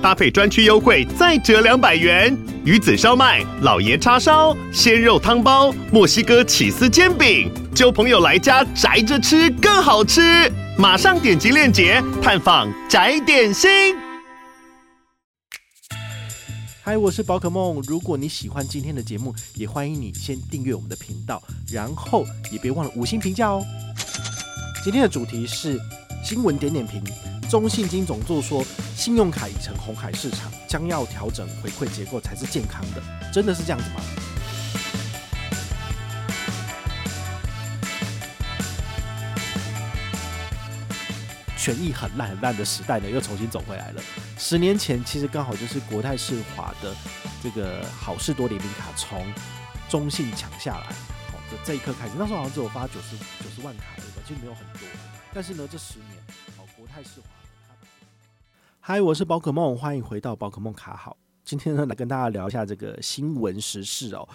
搭配专区优惠再折两百元。鱼子烧麦、老爷叉烧、鲜肉汤包、墨西哥起司煎饼，揪朋友来家宅着吃更好吃。马上点击链接探访宅点心。嗨，我是宝可梦。如果你喜欢今天的节目，也欢迎你先订阅我们的频道，然后也别忘了五星评价哦。今天的主题是新闻点点评。中信金总座说，信用卡已成红海市场，将要调整回馈结构才是健康的。真的是这样子吗？权益很烂很烂的时代呢，又重新走回来了。十年前其实刚好就是国泰世华的这个好事多联名卡从中信抢下来，好的这一刻开始，那时候好像只有发九十九十万卡对吧？其实没有很多。但是呢，这十年，好国泰世华。嗨，我是宝可梦，欢迎回到宝可梦卡好。今天呢，来跟大家聊一下这个新闻时事哦。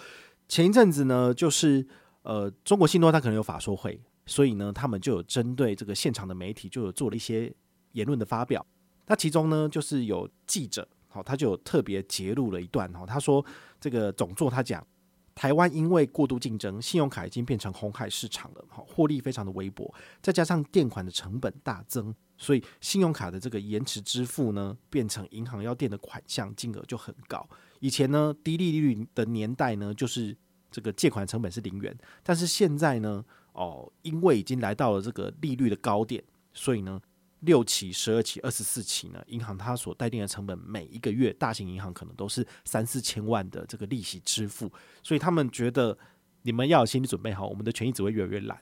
前一阵子呢，就是呃，中国信托它可能有法说会。所以呢，他们就有针对这个现场的媒体，就有做了一些言论的发表。那其中呢，就是有记者，好，他就有特别揭露了一段，哈，他说这个总座他讲，台湾因为过度竞争，信用卡已经变成红海市场了，好，获利非常的微薄，再加上垫款的成本大增，所以信用卡的这个延迟支付呢，变成银行要垫的款项金额就很高。以前呢，低利率的年代呢，就是这个借款成本是零元，但是现在呢，哦，因为已经来到了这个利率的高点，所以呢，六期、十二期、二十四期呢，银行它所带定的成本，每一个月大型银行可能都是三四千万的这个利息支付，所以他们觉得你们要有心理准备好，我们的权益只会越来越烂。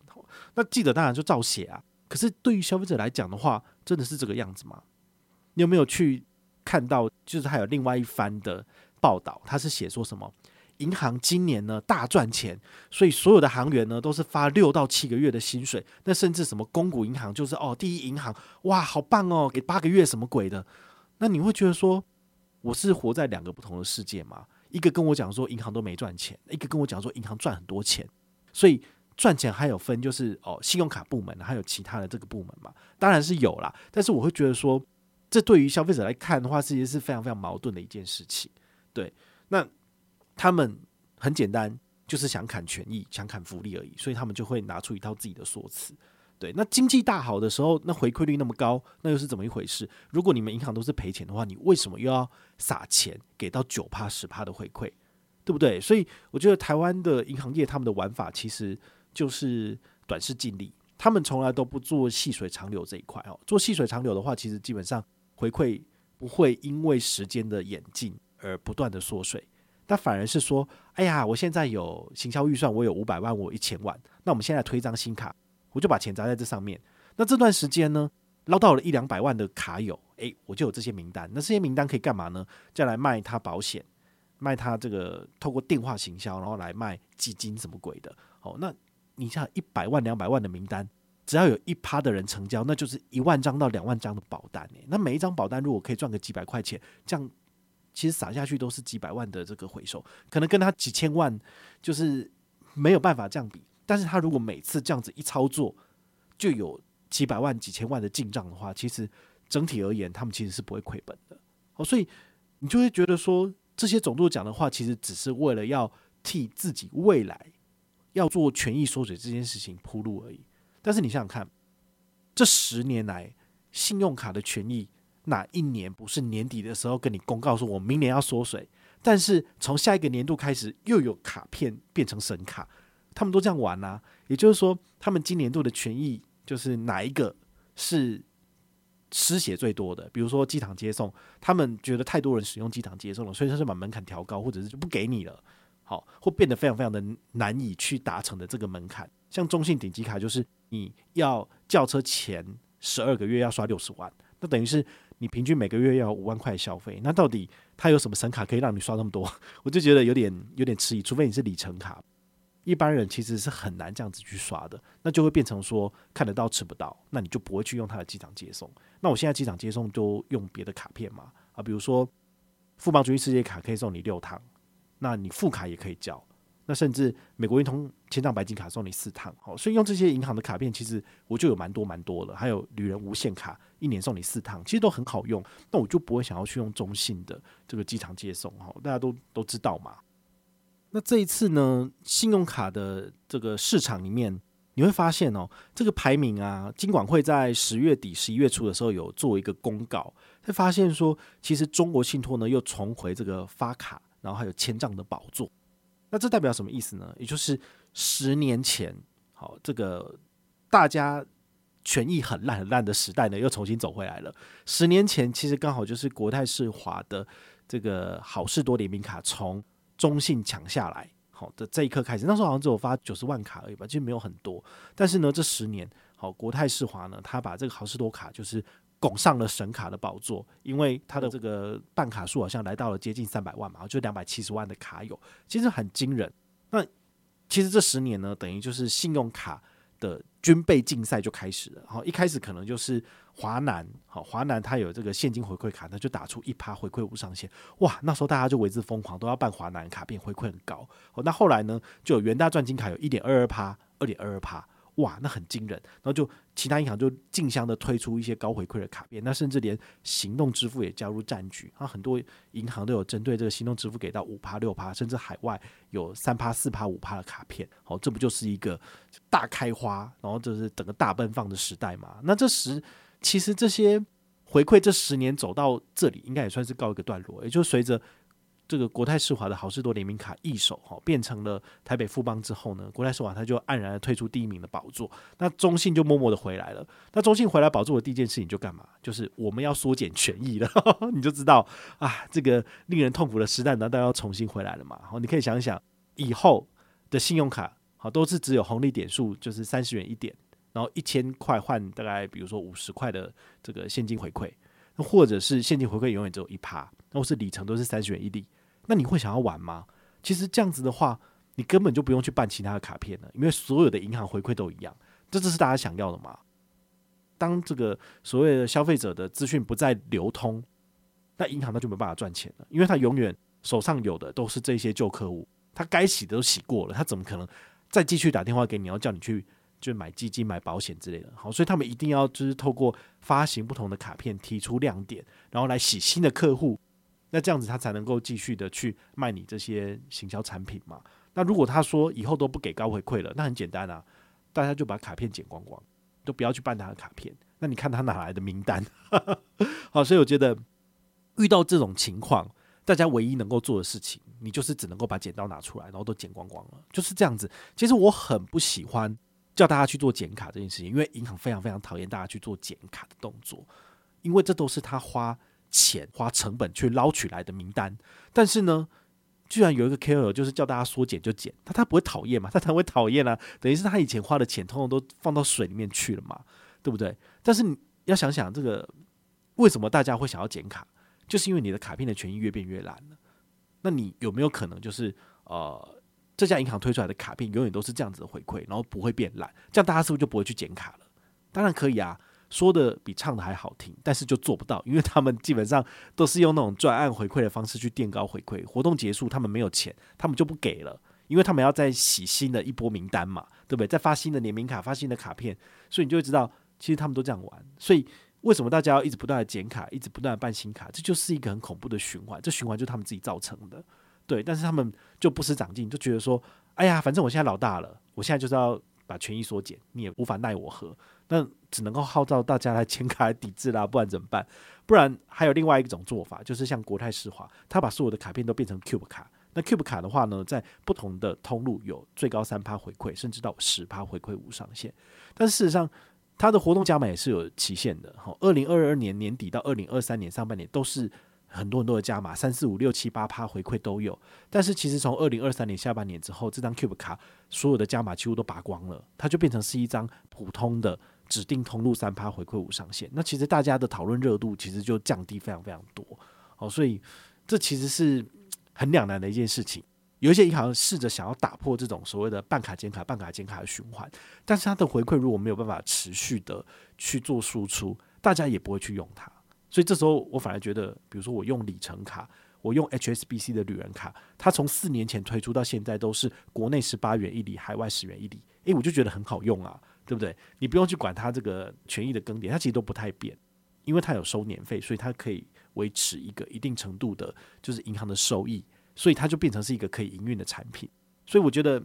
那记者当然就照写啊，可是对于消费者来讲的话，真的是这个样子吗？你有没有去看到？就是还有另外一番的报道，他是写说什么？银行今年呢大赚钱，所以所有的行员呢都是发六到七个月的薪水。那甚至什么公股银行就是哦第一银行，哇好棒哦，给八个月什么鬼的？那你会觉得说我是活在两个不同的世界吗？一个跟我讲说银行都没赚钱，一个跟我讲说银行赚很多钱。所以赚钱还有分就是哦信用卡部门还有其他的这个部门嘛，当然是有啦。但是我会觉得说这对于消费者来看的话，其实是非常非常矛盾的一件事情。对，那。他们很简单，就是想砍权益、想砍福利而已，所以他们就会拿出一套自己的说辞。对，那经济大好的时候，那回馈率那么高，那又是怎么一回事？如果你们银行都是赔钱的话，你为什么又要撒钱给到九趴、十趴的回馈，对不对？所以我觉得台湾的银行业他们的玩法其实就是短视近利，他们从来都不做细水长流这一块哦。做细水长流的话，其实基本上回馈不会因为时间的演进而不断的缩水。那反而是说，哎呀，我现在有行销预算，我有五百万，我一千万，那我们现在推一张新卡，我就把钱砸在这上面。那这段时间呢，捞到了一两百万的卡友，诶，我就有这些名单。那这些名单可以干嘛呢？再来卖他保险，卖他这个透过电话行销，然后来卖基金什么鬼的。哦，那你像一百万、两百万的名单，只要有一趴的人成交，那就是一万张到两万张的保单。诶，那每一张保单如果可以赚个几百块钱，这样。其实撒下去都是几百万的这个回收，可能跟他几千万就是没有办法这样比。但是他如果每次这样子一操作就有几百万、几千万的进账的话，其实整体而言他们其实是不会亏本的。哦，所以你就会觉得说这些总座讲的话，其实只是为了要替自己未来要做权益缩水这件事情铺路而已。但是你想想看，这十年来信用卡的权益。哪一年不是年底的时候跟你公告说，我明年要缩水，但是从下一个年度开始又有卡片变成神卡，他们都这样玩啊。也就是说，他们今年度的权益就是哪一个是失血最多的？比如说机场接送，他们觉得太多人使用机场接送了，所以他就把门槛调高，或者是就不给你了，好，或变得非常非常的难以去达成的这个门槛。像中信顶级卡，就是你要叫车前十二个月要刷六十万，那等于是。你平均每个月要五万块消费，那到底他有什么神卡可以让你刷那么多？我就觉得有点有点迟疑，除非你是里程卡。一般人其实是很难这样子去刷的，那就会变成说看得到吃不到，那你就不会去用他的机场接送。那我现在机场接送就用别的卡片嘛，啊，比如说富邦主义世界卡可以送你六趟，那你副卡也可以交。那甚至美国运通千帐白金卡送你四趟，好，所以用这些银行的卡片，其实我就有蛮多蛮多了。还有旅人无限卡，一年送你四趟，其实都很好用。那我就不会想要去用中信的这个机场接送，哈，大家都都知道嘛。那这一次呢，信用卡的这个市场里面，你会发现哦，这个排名啊，金管会在十月底、十一月初的时候有做一个公告，会发现说，其实中国信托呢又重回这个发卡，然后还有签帐的宝座。那这代表什么意思呢？也就是十年前，好，这个大家权益很烂很烂的时代呢，又重新走回来了。十年前其实刚好就是国泰世华的这个好事多联名卡从中信抢下来，好的这一刻开始，那时候好像只有发九十万卡而已吧，其实没有很多。但是呢，这十年，好，国泰世华呢，他把这个好事多卡就是。拱上了神卡的宝座，因为它的这个办卡数好像来到了接近三百万嘛，就两百七十万的卡友，其实很惊人。那其实这十年呢，等于就是信用卡的军备竞赛就开始了。然后一开始可能就是华南，好，华南它有这个现金回馈卡，那就打出一趴回馈无上限，哇，那时候大家就为之疯狂，都要办华南卡片，回馈很高。那后来呢，就有元大赚金卡有一点二二趴，二点二二趴。哇，那很惊人，然后就其他银行就竞相的推出一些高回馈的卡片，那甚至连行动支付也加入战局啊，很多银行都有针对这个行动支付给到五趴六趴，甚至海外有三趴四趴五趴的卡片，好，这不就是一个大开花，然后就是整个大奔放的时代嘛？那这时其实这些回馈这十年走到这里，应该也算是告一个段落，也就随着。这个国泰世华的好事多联名卡一手哈，变成了台北富邦之后呢，国泰世华他就黯然的退出第一名的宝座，那中信就默默的回来了。那中信回来宝座的第一件事情就干嘛？就是我们要缩减权益了，你就知道啊，这个令人痛苦的时代难道要重新回来了嘛？好，你可以想想，以后的信用卡好都是只有红利点数，就是三十元一点，然后一千块换大概比如说五十块的这个现金回馈，或者是现金回馈永远只有一趴，或是里程都是三十元一里。那你会想要玩吗？其实这样子的话，你根本就不用去办其他的卡片了，因为所有的银行回馈都一样。这只是大家想要的吗？当这个所谓的消费者的资讯不再流通，那银行那就没办法赚钱了，因为他永远手上有的都是这些旧客户，他该洗的都洗过了，他怎么可能再继续打电话给你，要叫你去就买基金、买保险之类的？好，所以他们一定要就是透过发行不同的卡片，提出亮点，然后来洗新的客户。那这样子他才能够继续的去卖你这些行销产品嘛？那如果他说以后都不给高回馈了，那很简单啊，大家就把卡片剪光光，都不要去办他的卡片。那你看他哪来的名单？好，所以我觉得遇到这种情况，大家唯一能够做的事情，你就是只能够把剪刀拿出来，然后都剪光光了，就是这样子。其实我很不喜欢叫大家去做剪卡这件事情，因为银行非常非常讨厌大家去做剪卡的动作，因为这都是他花。钱花成本去捞取来的名单，但是呢，居然有一个 KOL 就是叫大家说减就减，他他不会讨厌嘛？他才会讨厌啊！等于是他以前花的钱，通通都放到水里面去了嘛，对不对？但是你要想想，这个为什么大家会想要剪卡，就是因为你的卡片的权益越变越烂了。那你有没有可能就是呃，这家银行推出来的卡片永远都是这样子的回馈，然后不会变烂？这样大家是不是就不会去剪卡了？当然可以啊。说的比唱的还好听，但是就做不到，因为他们基本上都是用那种专案回馈的方式去垫高回馈。活动结束，他们没有钱，他们就不给了，因为他们要再洗新的一波名单嘛，对不对？再发新的联名卡，发新的卡片，所以你就会知道，其实他们都这样玩。所以为什么大家要一直不断的剪卡，一直不断的办新卡？这就是一个很恐怖的循环，这循环就是他们自己造成的。对，但是他们就不思长进，就觉得说，哎呀，反正我现在老大了，我现在就是要把权益缩减，你也无法奈我何。那只能够号召大家来签卡来抵制啦，不然怎么办？不然还有另外一种做法，就是像国泰世华，他把所有的卡片都变成 Cube 卡。那 Cube 卡的话呢，在不同的通路有最高三趴回馈，甚至到十趴回馈无上限。但事实上，它的活动加码也是有期限的。哈，二零二二年年底到二零二三年上半年都是很多很多的加码，三四五六七八趴回馈都有。但是其实从二零二三年下半年之后，这张 Cube 卡所有的加码几乎都拔光了，它就变成是一张普通的。指定通路三趴回馈无上限，那其实大家的讨论热度其实就降低非常非常多，好，所以这其实是很两难的一件事情。有一些银行试着想要打破这种所谓的办卡减卡、办卡减卡的循环，但是它的回馈如果没有办法持续的去做输出，大家也不会去用它。所以这时候我反而觉得，比如说我用里程卡，我用 HSBC 的旅人卡，它从四年前推出到现在都是国内十八元一里，海外十元一里，诶，我就觉得很好用啊，对不对？你不用去管它这个权益的更迭，它其实都不太变，因为它有收年费，所以它可以维持一个一定程度的，就是银行的收益。所以它就变成是一个可以营运的产品，所以我觉得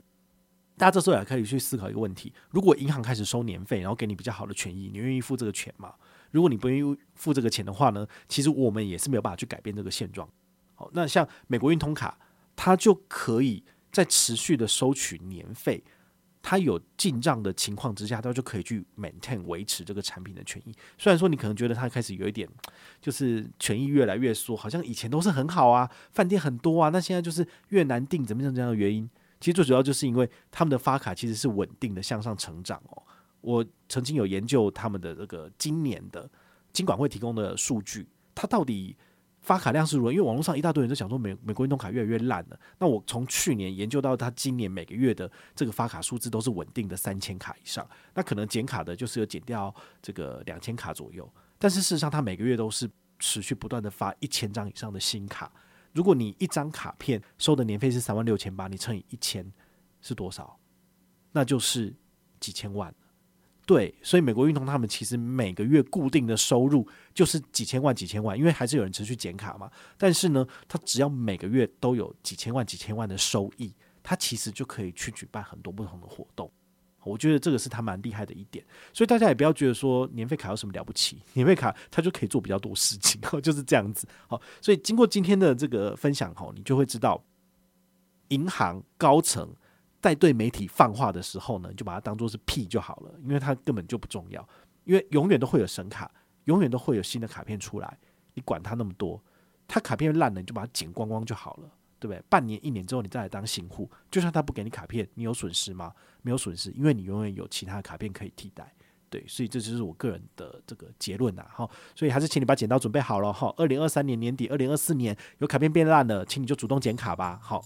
大家这时候也可以去思考一个问题：如果银行开始收年费，然后给你比较好的权益，你愿意付这个钱吗？如果你不愿意付这个钱的话呢，其实我们也是没有办法去改变这个现状。好，那像美国运通卡，它就可以在持续的收取年费。它有进账的情况之下，它就可以去 maintain 维持这个产品的权益。虽然说你可能觉得它开始有一点，就是权益越来越缩，好像以前都是很好啊，饭店很多啊，那现在就是越难订，怎么样这样的原因？其实最主要就是因为他们的发卡其实是稳定的向上成长哦。我曾经有研究他们的这个今年的金管会提供的数据，它到底。发卡量是如何？因为网络上一大堆人都想说美美国运通卡越来越烂了。那我从去年研究到，他今年每个月的这个发卡数字都是稳定的三千卡以上。那可能减卡的就是有减掉这个两千卡左右。但是事实上，它每个月都是持续不断的发一千张以上的新卡。如果你一张卡片收的年费是三万六千八，你乘以一千是多少？那就是几千万。对，所以美国运通他们其实每个月固定的收入就是几千万、几千万，因为还是有人持续减卡嘛。但是呢，他只要每个月都有几千万、几千万的收益，他其实就可以去举办很多不同的活动。我觉得这个是他蛮厉害的一点。所以大家也不要觉得说年费卡有什么了不起，年费卡它就可以做比较多事情，就是这样子。好，所以经过今天的这个分享后，你就会知道银行高层。在对媒体放话的时候呢，你就把它当做是屁就好了，因为它根本就不重要，因为永远都会有神卡，永远都会有新的卡片出来，你管它那么多，它卡片烂了你就把它剪光光就好了，对不对？半年一年之后你再来当新户，就算他不给你卡片，你有损失吗？没有损失，因为你永远有其他卡片可以替代，对，所以这就是我个人的这个结论呐，哈，所以还是请你把剪刀准备好了哈，二零二三年年底，二零二四年有卡片变烂了，请你就主动剪卡吧，好。